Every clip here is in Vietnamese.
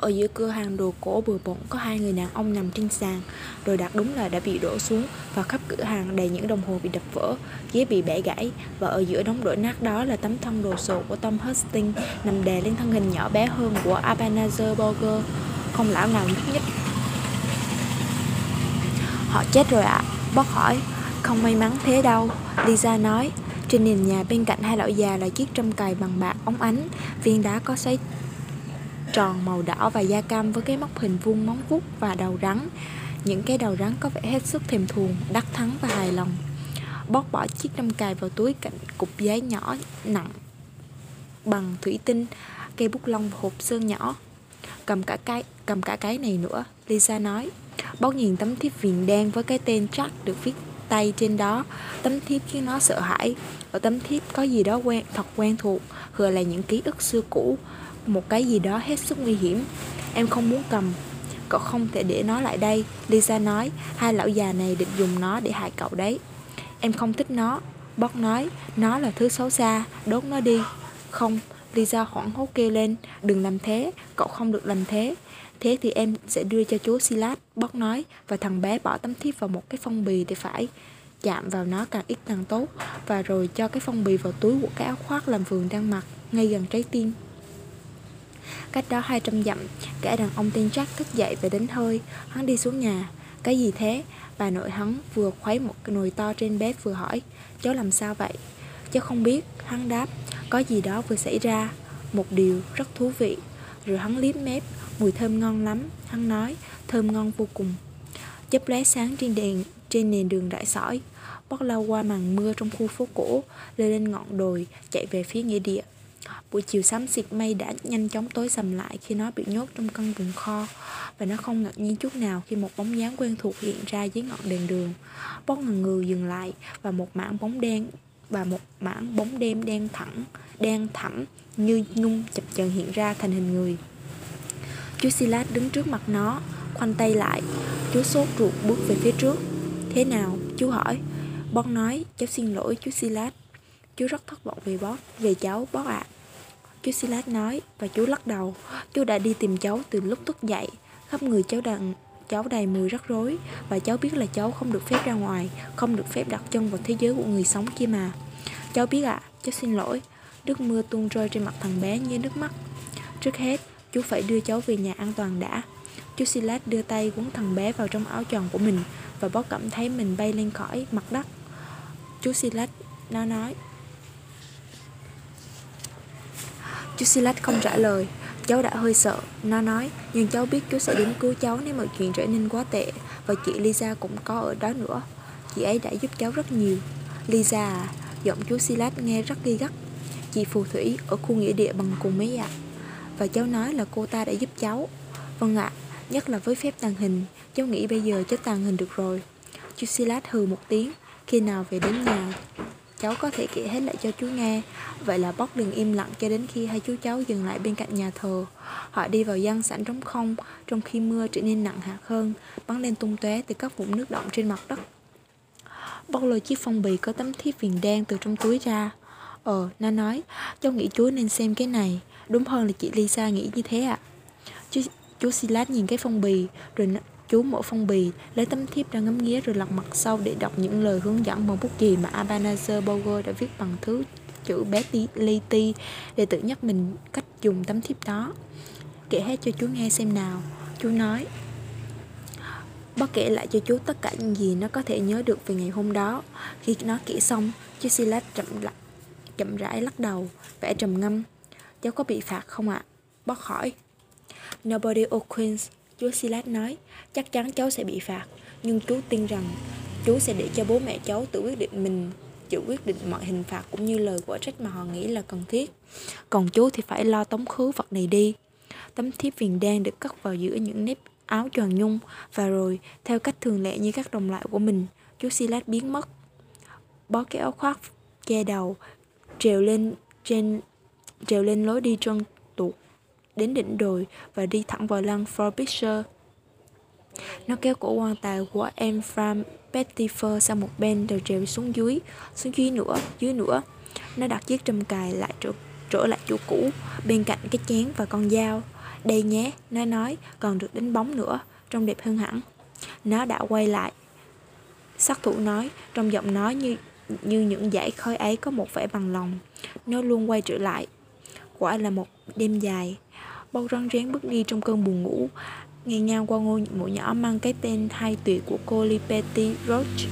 Ở giữa cửa hàng đồ cổ bừa bộn có hai người đàn ông nằm trên sàn. Đồ đạc đúng là đã bị đổ xuống Và khắp cửa hàng đầy những đồng hồ bị đập vỡ Ghế bị bẻ gãy. Và ở giữa đống đổ nát đó là tấm thân đồ sộ của Tom Husting, Nằm đè lên thân hình nhỏ bé hơn của Abanazer Burger, Không lão nào nhúc nhích. Họ chết rồi ạ à. Bót hỏi. Không may mắn thế đâu, Lisa nói. Trên nền nhà bên cạnh hai lão già là chiếc trâm cài bằng bạc ống ánh, Viên đá có xoáy tròn màu đỏ và da cam với cái móc hình vuông móng vuốt và đầu rắn. Những cái đầu rắn có vẻ hết sức thèm thuồng, đắc thắng và hài lòng. Bót bỏ chiếc đâm cài vào túi cạnh cục giấy nhỏ nặng bằng thủy tinh, cây bút lông và hộp sơn nhỏ. Cầm cả cái, cầm cả cái này nữa, Lisa nói. Bót nhìn tấm thiếp viền đen với cái tên Jack được viết tay trên đó. Tấm thiếp khiến nó sợ hãi. Ở tấm thiếp có gì đó quen, thật quen thuộc, vừa là những ký ức xưa cũ một cái gì đó hết sức nguy hiểm. Em không muốn cầm. Cậu không thể để nó lại đây, Lisa nói. Hai lão già này định dùng nó để hại cậu đấy. Em không thích nó. Bob nói, Nó là thứ xấu xa. Đốt nó đi. Không. Lisa hoảng hốt kêu lên. Đừng làm thế. Cậu không được làm thế. Thế thì em sẽ đưa cho chú Silas. Bob nói. Và thằng bé bỏ tấm thiếp vào một cái phong bì thì phải. Chạm vào nó càng ít càng tốt. Và rồi cho cái phong bì vào túi của cái áo khoác làm vườn đang mặc, Ngay gần trái tim. Cách đó 200 dặm, gã đàn ông tên Jack thức dậy và đến hơi. Hắn đi xuống nhà. Cái gì thế? Bà nội hắn vừa khuấy một cái nồi to trên bếp vừa hỏi. Cháu làm sao vậy? Cháu không biết. Hắn đáp. Có gì đó vừa xảy ra. Một điều rất thú vị. Rồi hắn liếm mép. Mùi thơm ngon lắm. Hắn nói. Thơm ngon vô cùng. Chớp lóe sáng trên đèn trên nền đường đại sỏi. Bót lao qua màn mưa trong khu phố cổ, lên lên ngọn đồi, chạy về phía nghĩa địa. Buổi chiều xám xịt mây đã nhanh chóng tối sầm lại khi nó bị nhốt trong căn buồng kho và nó không ngạc nhiên chút nào khi một bóng dáng quen thuộc hiện ra dưới ngọn đèn đường. Bóng ngần ngừ dừng lại và một mảng bóng đen và một mảng bóng đêm đen thẳng, đen thẳm như nhung chập chờn hiện ra thành hình người. Chú Silas đứng trước mặt nó, khoanh tay lại. Chú sốt ruột bước về phía trước. Thế nào? Chú hỏi. Bon nói, cháu xin lỗi chú Silas. Chú rất thất vọng về Bob về cháu, Bob ạ. À. Chú Silas nói và chú lắc đầu. Chú đã đi tìm cháu từ lúc thức dậy. Khắp người cháu đằng cháu đầy mùi rắc rối và cháu biết là cháu không được phép ra ngoài, không được phép đặt chân vào thế giới của người sống kia mà. Cháu biết ạ, à, cháu xin lỗi. Nước mưa tuôn rơi trên mặt thằng bé như nước mắt. Trước hết, chú phải đưa cháu về nhà an toàn đã. Chú Silas đưa tay cuốn thằng bé vào trong áo tròn của mình và bó cảm thấy mình bay lên khỏi mặt đất. Chú Silas nó nói Chú Silas không trả lời. Cháu đã hơi sợ. Nó nói, Nhưng cháu biết chú sẽ đến cứu cháu nếu mọi chuyện trở nên quá tệ. Và chị Lisa cũng có ở đó nữa. Chị ấy đã giúp cháu rất nhiều. Lisa à Giọng chú Silas nghe rất ghi gắt. Chị phù thủy ở khu nghĩa địa bằng cùng mấy ạ. Và cháu nói là cô ta đã giúp cháu. Vâng ạ, Nhất là với phép tàng hình. Cháu nghĩ bây giờ cháu tàng hình được rồi. Chú Silas hừ một tiếng. Khi nào về đến nhà? Cháu có thể kể hết lại cho chú nghe. Vậy là bóc đừng im lặng cho đến khi hai chú cháu dừng lại bên cạnh nhà thờ. Họ đi vào gian sảnh trống không Trong khi mưa trở nên nặng hạt hơn Bắn lên tung tóe từ các vũng nước động trên mặt đất. Bóc lôi chiếc phong bì có tấm thiếp viền đen từ trong túi ra. Ờ, nó nói Cháu nghĩ chú nên xem cái này. Đúng hơn là chị Lisa nghĩ như thế ạ. À. Chú, chú Silas nhìn cái phong bì Rồi Chú mở phong bì, lấy tấm thiếp ra ngắm nghía rồi lật mặt sau để đọc những lời hướng dẫn bằng bút chì mà Abanazer Boger đã viết bằng thứ chữ Betty ti để tự nhắc mình cách dùng tấm thiếp đó. Kể hết cho chú nghe xem nào. Chú nói, Bác kể lại cho chú tất cả những gì nó có thể nhớ được về ngày hôm đó. Khi nó kể xong, chú Silas chậm, lại, chậm rãi lắc đầu, vẻ trầm ngâm. Cháu có bị phạt không ạ? À? Bác hỏi. Nobody O'Quinn Chú Silas nói, chắc chắn cháu sẽ bị phạt, nhưng chú tin rằng chú sẽ để cho bố mẹ cháu tự quyết định mình chịu quyết định mọi hình phạt cũng như lời quả trách mà họ nghĩ là cần thiết. Còn chú thì phải lo tống khứ vật này đi. Tấm thiếp viền đen được cất vào giữa những nếp áo tròn nhung và rồi, theo cách thường lệ như các đồng loại của mình, chú Silas biến mất. Bó cái áo khoác che đầu, trèo lên trên trèo lên lối đi trơn tuột đến đỉnh đồi và đi thẳng vào lăng Frobisher. Nó kéo cổ quan tài của em Fram Pettifer sang một bên rồi trèo xuống dưới, xuống dưới nữa, dưới nữa. Nó đặt chiếc trầm cài lại trở, trở lại chỗ cũ, bên cạnh cái chén và con dao. Đây nhé, nó nói, còn được đánh bóng nữa, trông đẹp hơn hẳn. Nó đã quay lại. Sát thủ nói, trong giọng nói như như những dải khói ấy có một vẻ bằng lòng. Nó luôn quay trở lại. Quả là một đêm dài. Bao rón rén bước đi trong cơn buồn ngủ. Nghe ngang qua ngôi mộ nhỏ mang cái tên hai tuyệt của cô Liberty Roach.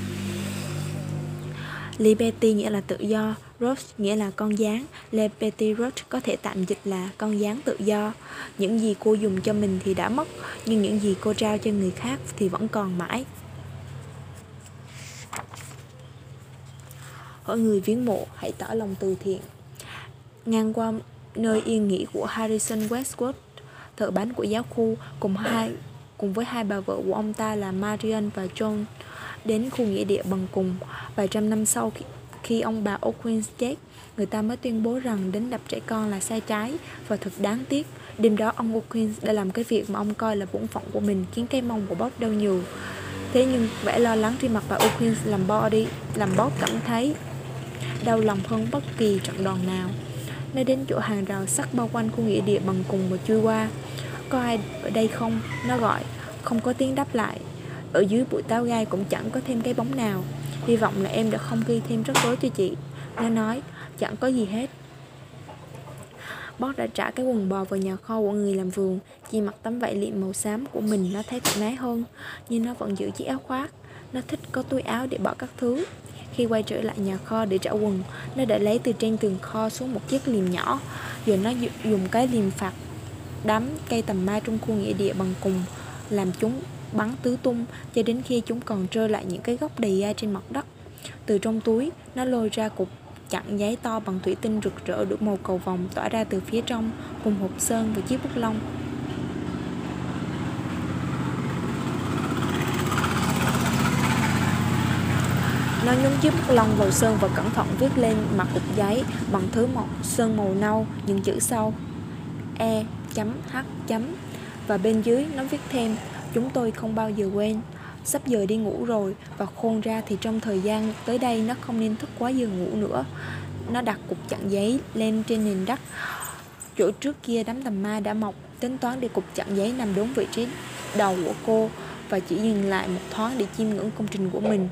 Liberty nghĩa là tự do, Roach nghĩa là con gián. Liberty Roach có thể tạm dịch là con gián tự do. Những gì cô dùng cho mình thì đã mất, nhưng những gì cô trao cho người khác thì vẫn còn mãi. Hỏi người viếng mộ hãy tỏ lòng từ thiện. Ngang qua nơi yên nghỉ của Harrison Westwood, thợ bánh của giáo khu cùng hai cùng với hai bà vợ của ông ta là Marian và John đến khu nghĩa địa bằng cùng. Vài trăm năm sau khi, khi ông bà O'Quinn chết người ta mới tuyên bố rằng đến đập trẻ con là sai trái. Và thật đáng tiếc đêm đó ông O'Quinn đã làm cái việc mà ông coi là bổn phận của mình khiến cây mông của Bob đau nhiều thế nhưng vẻ lo lắng trên mặt bà O'Quinn làm Body làm Bob cảm thấy đau lòng hơn bất kỳ trận đòn nào nó đến chỗ hàng rào sắt bao quanh khu nghĩa địa bằng cùng và chui qua. Có ai ở đây không? Nó gọi. Không có tiếng đáp lại. Ở dưới bụi táo gai cũng chẳng có thêm cái bóng nào. Hy vọng là em đã không gây thêm rắc rối cho chị. Nó nói, chẳng có gì hết. Bót đã trả cái quần bò vào nhà kho của người làm vườn. Chỉ mặc tấm vải liệm màu xám của mình, nó thấy thoải mái hơn. Nhưng nó vẫn giữ chiếc áo khoác. Nó thích có túi áo để bỏ các thứ. Khi quay trở lại nhà kho để trả quần Nó đã lấy từ trên tường kho xuống một chiếc liềm nhỏ Giờ nó dùng cái liềm phạt đám cây tầm mai trong khu nghĩa địa bằng cùng Làm chúng bắn tứ tung cho đến khi chúng còn trơ lại những cái gốc đầy gai trên mặt đất. Từ trong túi, nó lôi ra cục chặn giấy to bằng thủy tinh rực rỡ đủ màu cầu vòng tỏa ra từ phía trong cùng hộp sơn và chiếc bút lông. Nó nhúng chiếc bút lông vào sơn và cẩn thận viết lên mặt cục giấy bằng thứ màu, sơn màu nâu, những chữ sau. E chấm H chấm. Và bên dưới nó viết thêm, Chúng tôi không bao giờ quên. Sắp giờ đi ngủ rồi Và khôn ra thì trong thời gian tới đây Nó không nên thức quá giờ ngủ nữa. Nó đặt cục chặn giấy lên trên nền đất. Chỗ trước kia đám tầm ma đã mọc, Tính toán để cục chặn giấy nằm đúng vị trí đầu của cô Và chỉ dừng lại một thoáng để chiêm ngưỡng công trình của mình.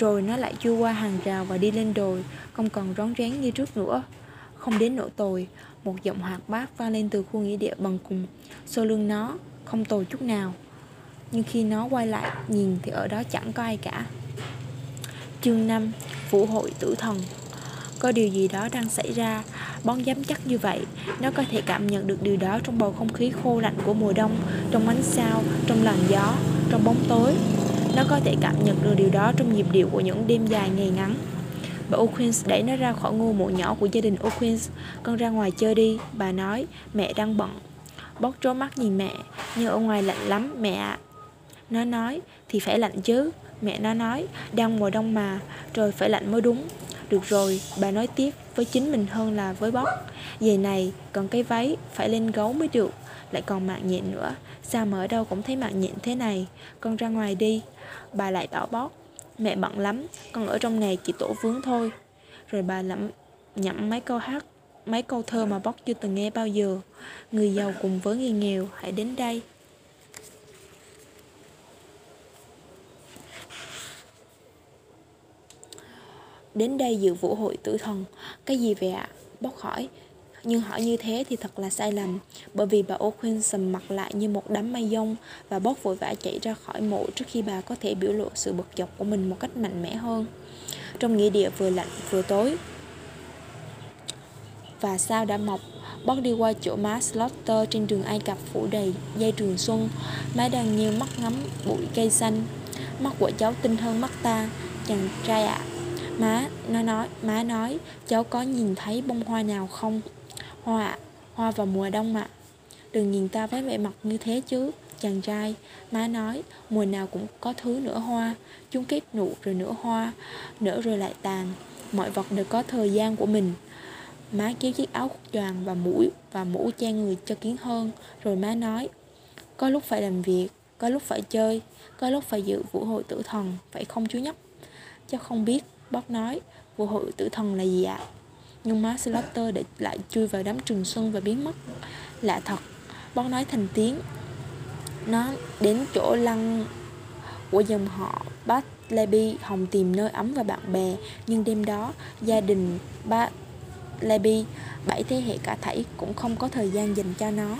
Rồi nó lại chui qua hàng rào và đi lên đồi Không còn rón rén như trước nữa. Không đến nỗi tồi Một giọng hoạt bát vang lên từ khu nghĩa địa bằng cùng Sau lưng nó Không tồi chút nào. Nhưng khi nó quay lại nhìn thì ở đó chẳng có ai cả. Chương 5 Vũ hội tử thần. Có điều gì đó đang xảy ra Bón dám chắc như vậy Nó có thể cảm nhận được điều đó trong bầu không khí khô lạnh của mùa đông Trong ánh sao, trong làn gió, trong bóng tối. Nó có thể cảm nhận được điều đó trong nhịp điệu của những đêm dài ngày ngắn Bà O'Quinn đẩy nó ra khỏi ngôi mộ nhỏ của gia đình O'Quinn Con ra ngoài chơi đi Bà nói Mẹ đang bận Bóc trố mắt nhìn mẹ Nhưng ở ngoài lạnh lắm mẹ ạ. Nó nói, thì phải lạnh chứ. Mẹ nó nói, đang mùa đông mà, rồi phải lạnh mới đúng. Được rồi, bà nói tiếp với chính mình hơn là với bóc. Giày này, còn cái váy, phải lên gấu mới được. Lại còn mạng nhện nữa. Sao mà ở đâu cũng thấy mạng nhện thế này. Con ra ngoài đi. Bà lại tỏ bóc. Mẹ bận lắm, con ở trong này chỉ tổ vướng thôi. Rồi bà lẩm nhẩm mấy câu hát mấy câu thơ mà bóc chưa từng nghe bao giờ. Người giàu cùng với người nghèo hãy đến đây. Đến đây dự vũ hội tử thần Cái gì vậy ạ? Bóc hỏi nhưng hỏi như thế thì thật là sai lầm Bởi vì bà O'Quinn sầm mặt lại như một đám mây dông Và bóc vội vã chạy ra khỏi mộ Trước khi bà có thể biểu lộ sự bực dọc của mình một cách mạnh mẽ hơn. Trong nghĩa địa vừa lạnh vừa tối Và sao đã mọc Bóc đi qua chỗ má Slaughter trên đường Ai Cập phủ đầy dây trường xuân Má đang nheo mắt ngắm bụi cây xanh. Mắt của cháu tinh hơn mắt ta Chàng trai ạ. À, Má, nó nói, má nói, cháu có nhìn thấy bông hoa nào không? Hoa ạ, hoa vào mùa đông ạ. Đừng nhìn ta với vẻ mặt như thế chứ, chàng trai. Má nói, mùa nào cũng có thứ nửa hoa, chúng kết nụ rồi nửa hoa, nở rồi lại tàn. Mọi vật đều có thời gian của mình. Má kéo chiếc áo choàng và mũi và mũ che người cho kiến hơn, rồi má nói, có lúc phải làm việc, có lúc phải chơi, có lúc phải dự vũ hội tử thần, phải không chú nhóc? Cháu không biết, bác nói, vũ hội tử thần là gì ạ? Nhưng má Slaughter để lại chui vào đám trường xuân và biến mất. Lạ thật, Bón nói thành tiếng. Nó đến chỗ lăng của dòng họ Bát Lebi Hồng tìm nơi ấm và bạn bè. Nhưng đêm đó gia đình Bát Lebi Bảy thế hệ cả thảy cũng không có thời gian dành cho nó.